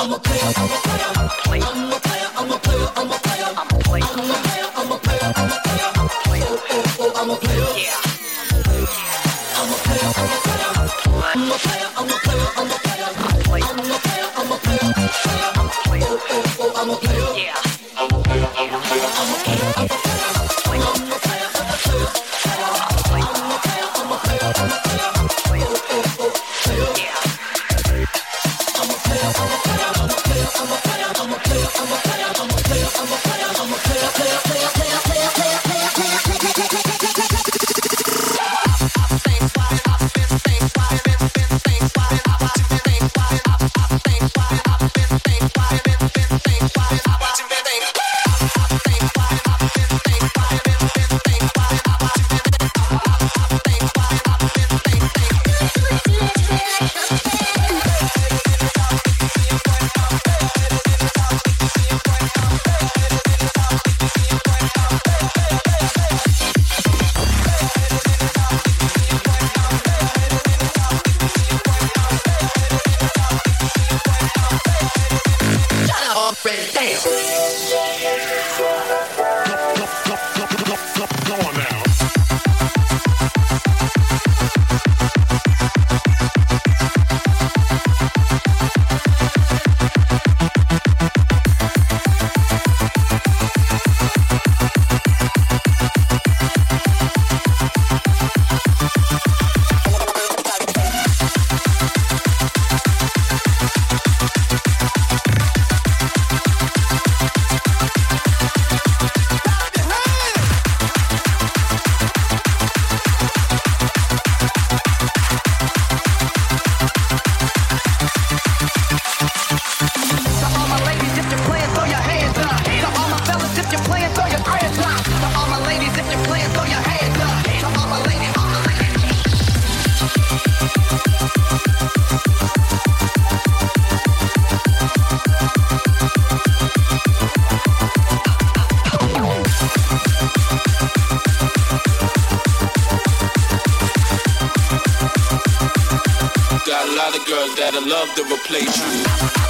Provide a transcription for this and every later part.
I'm a player, I'm a player, I'm a player, I'm a player, I'm a player, I'm a player, I'm a player, I'm a player, I'm a player, I'm a player, oh, oh, oh, I'm a player, yeah. I'm a player, I'm a player, I'm a player, I'm a player, I'm a player. the love to replace you.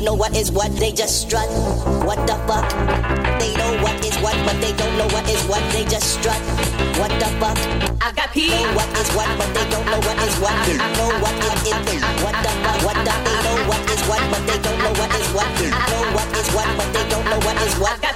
Don't know what is what. They just strut. What the fuck? They know what is what, but they don't know what is what. They just strut. What the fuck? I got P. Know what is what, but they don't know what is what. They know what is it. What the fuck? What the? They know what is what, but they don't know what is what. They know what is what, but they don't know what is what.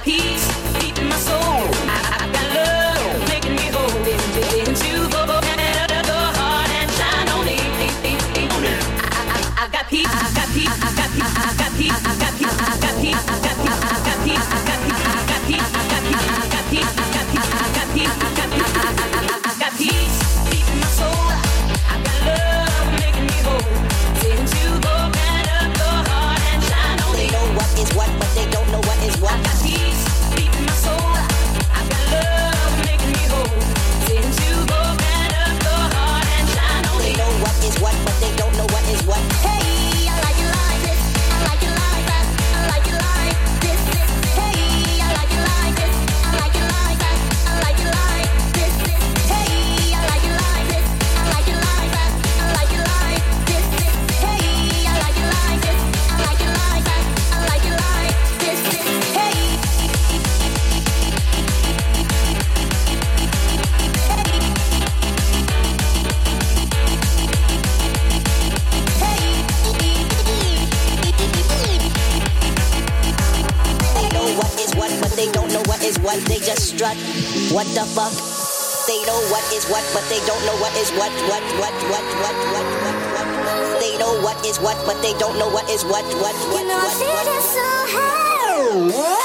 Strut. What the fuck? They know what is what, but they don't know what is what. What, what, what, what, what, what, what. They know what is what, but they don't know what is what. What, what, You know what, what. this somehow.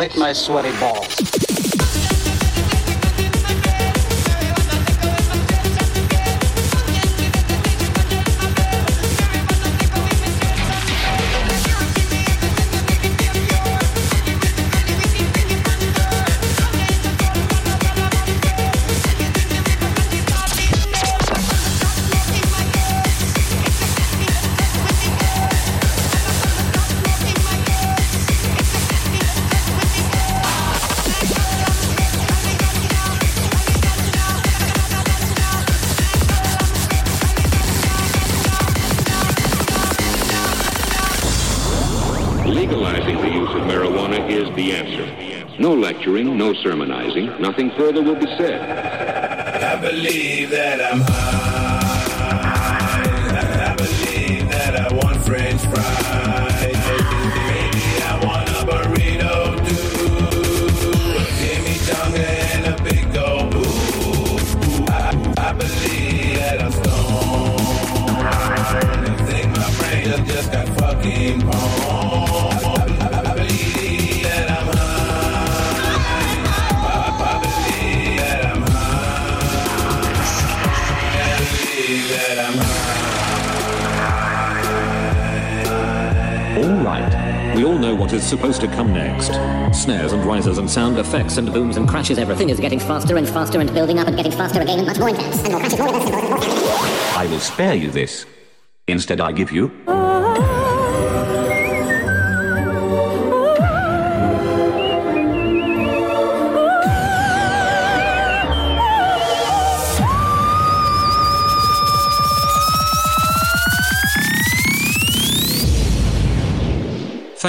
Sweat my sweaty balls. Sermonizing, nothing further will be said. I believe that I'm high. What is supposed to come next. Snares and risers and sound effects and booms and crashes. Everything is getting faster and faster and building up and getting faster again and much more intense. And more crashes, more more. I will spare you this. Instead, I give you.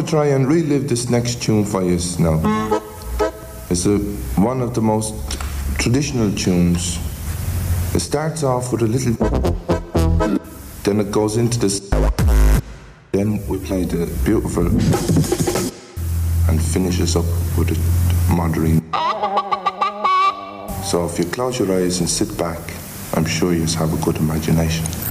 To try and relive this next tune for you now. It's a, one of the most traditional tunes. It starts off with a little, then it goes into this. Then we play the beautiful and finishes up with a modern. So if you close your eyes and sit back, I'm sure you have a good imagination.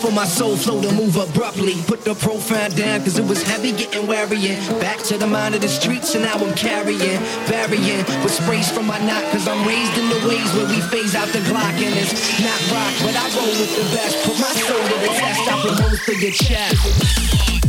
For my soul flow to move abruptly. Put the profile down, cause it was heavy getting wearying. Back to the mind of the streets, and now I'm carrying, burying with sprays from my knot. Cause I'm raised in the ways where we phase out the Glock, and it's not rock, but I roll with the best. Put my soul to the test, I promote to your chest.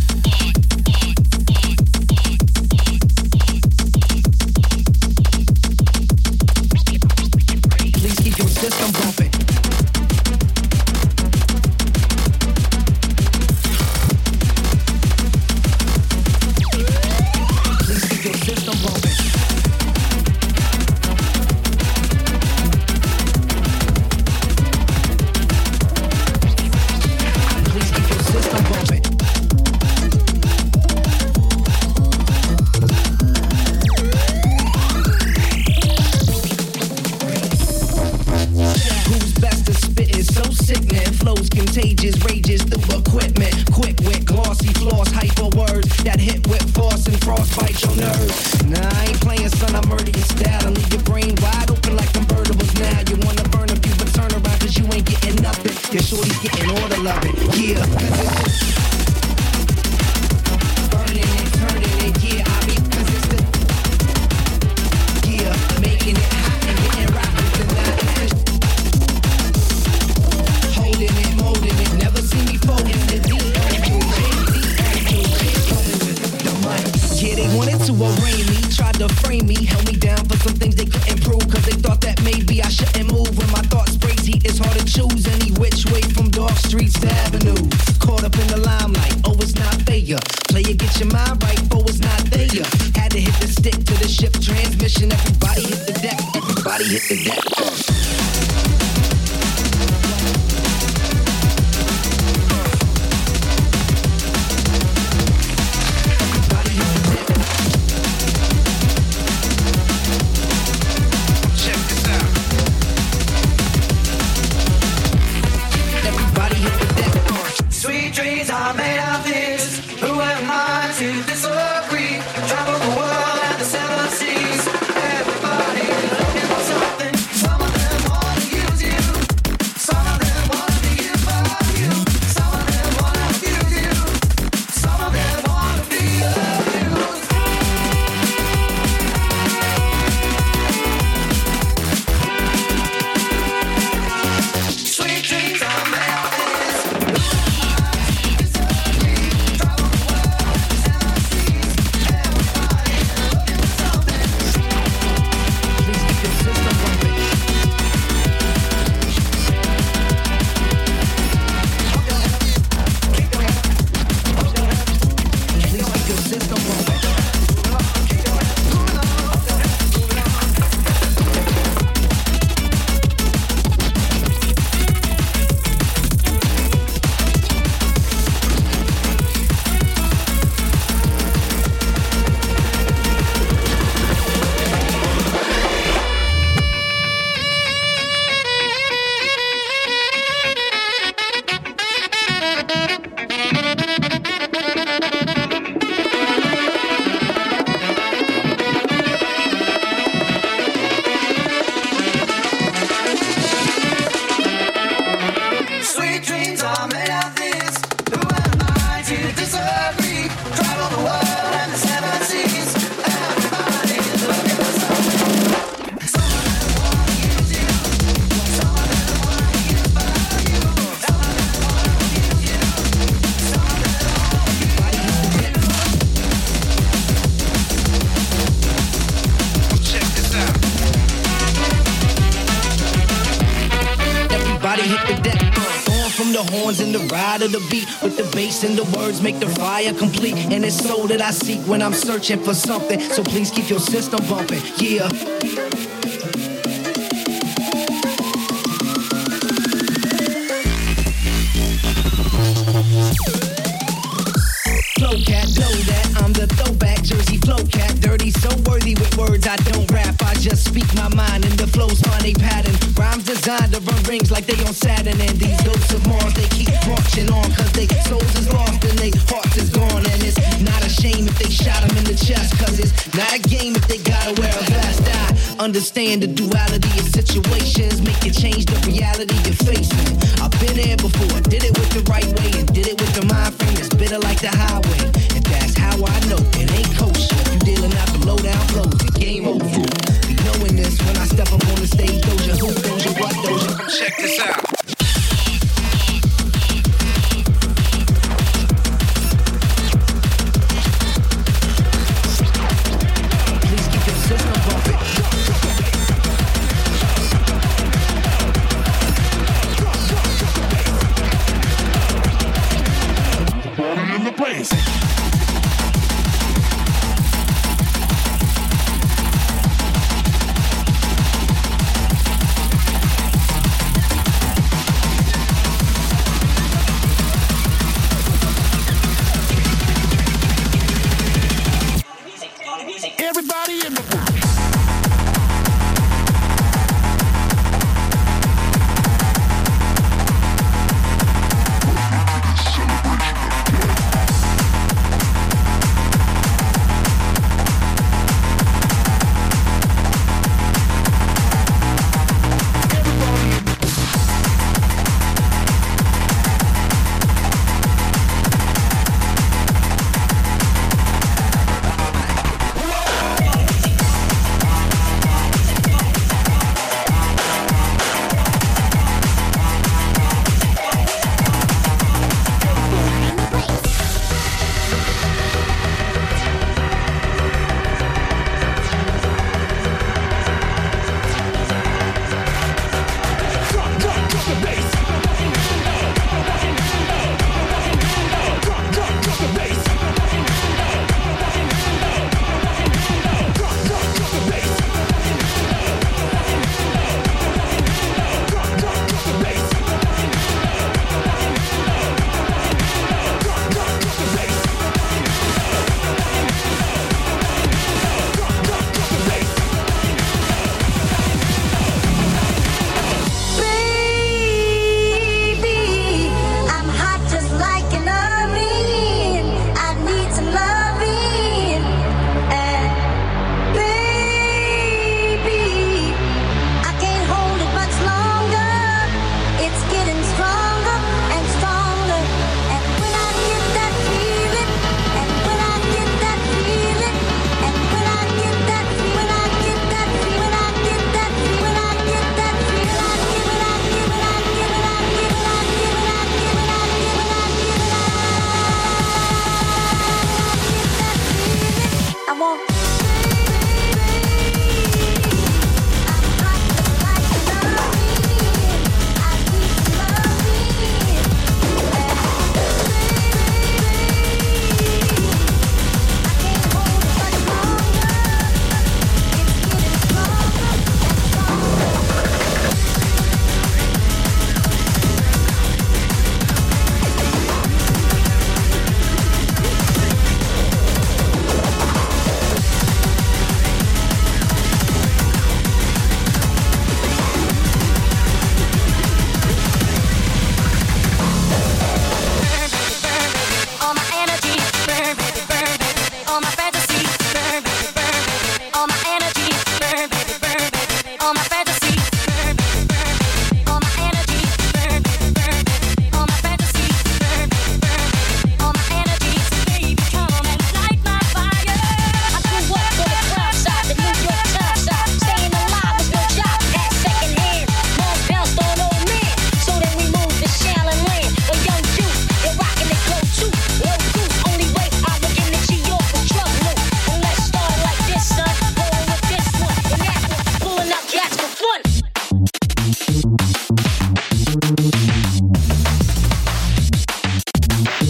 with the bass and the words make the fire complete. And it's so that I seek when I'm searching for something. So please keep your system bumping. Yeah. Flow cat, know that I'm the throwback Jersey flow cat, dirty, so worthy with words I don't rap. I just speak my mind and the flow's funny pattern. Rhymes designed to run rings like they on Saturn and these ghosts of Mars they marching on cause they souls is lost and they hearts is gone. And it's not a shame if they shot him in the chest cause it's not a game if they gotta wear a vest. I understand the duality of situations make you change the reality you're facing. I've been there before did it with the right way and did it with the mind frame It's bitter like the highway. And that's how I know it ain't kosher. You dealing out the low down blows the game over. Knowing this when I step up on the stage doja who doja what doja? Check this out.